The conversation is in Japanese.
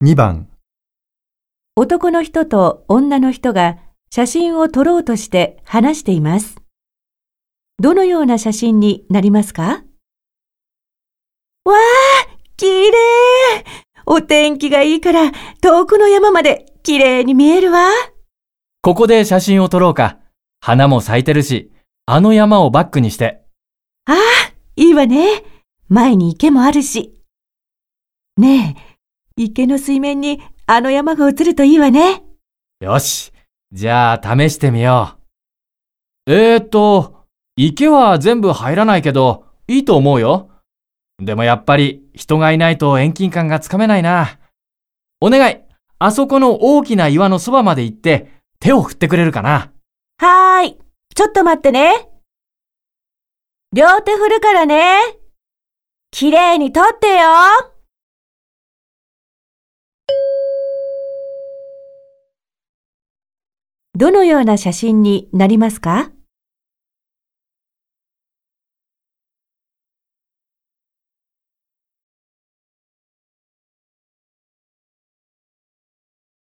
2番、男の人と女の人が写真を撮ろうとして話しています。どのような写真になりますか？わあ、綺麗お天気がいいから遠くの山まで綺麗に見えるわ。ここで写真を撮ろうか。花も咲いてるし、あの山をバックにして。ああ、いいわね。前に池もあるし。ねえ、池の水面にあの山が映るといいわね。よし。じゃあ試してみよう。えーっと、池は全部入らないけど、いいと思うよ。でもやっぱり人がいないと遠近感がつかめないな。お願い。あそこの大きな岩のそばまで行って手を振ってくれるかな。はーい。ちょっと待ってね。両手振るからね。綺麗に撮ってよ。どのような写真になりますか？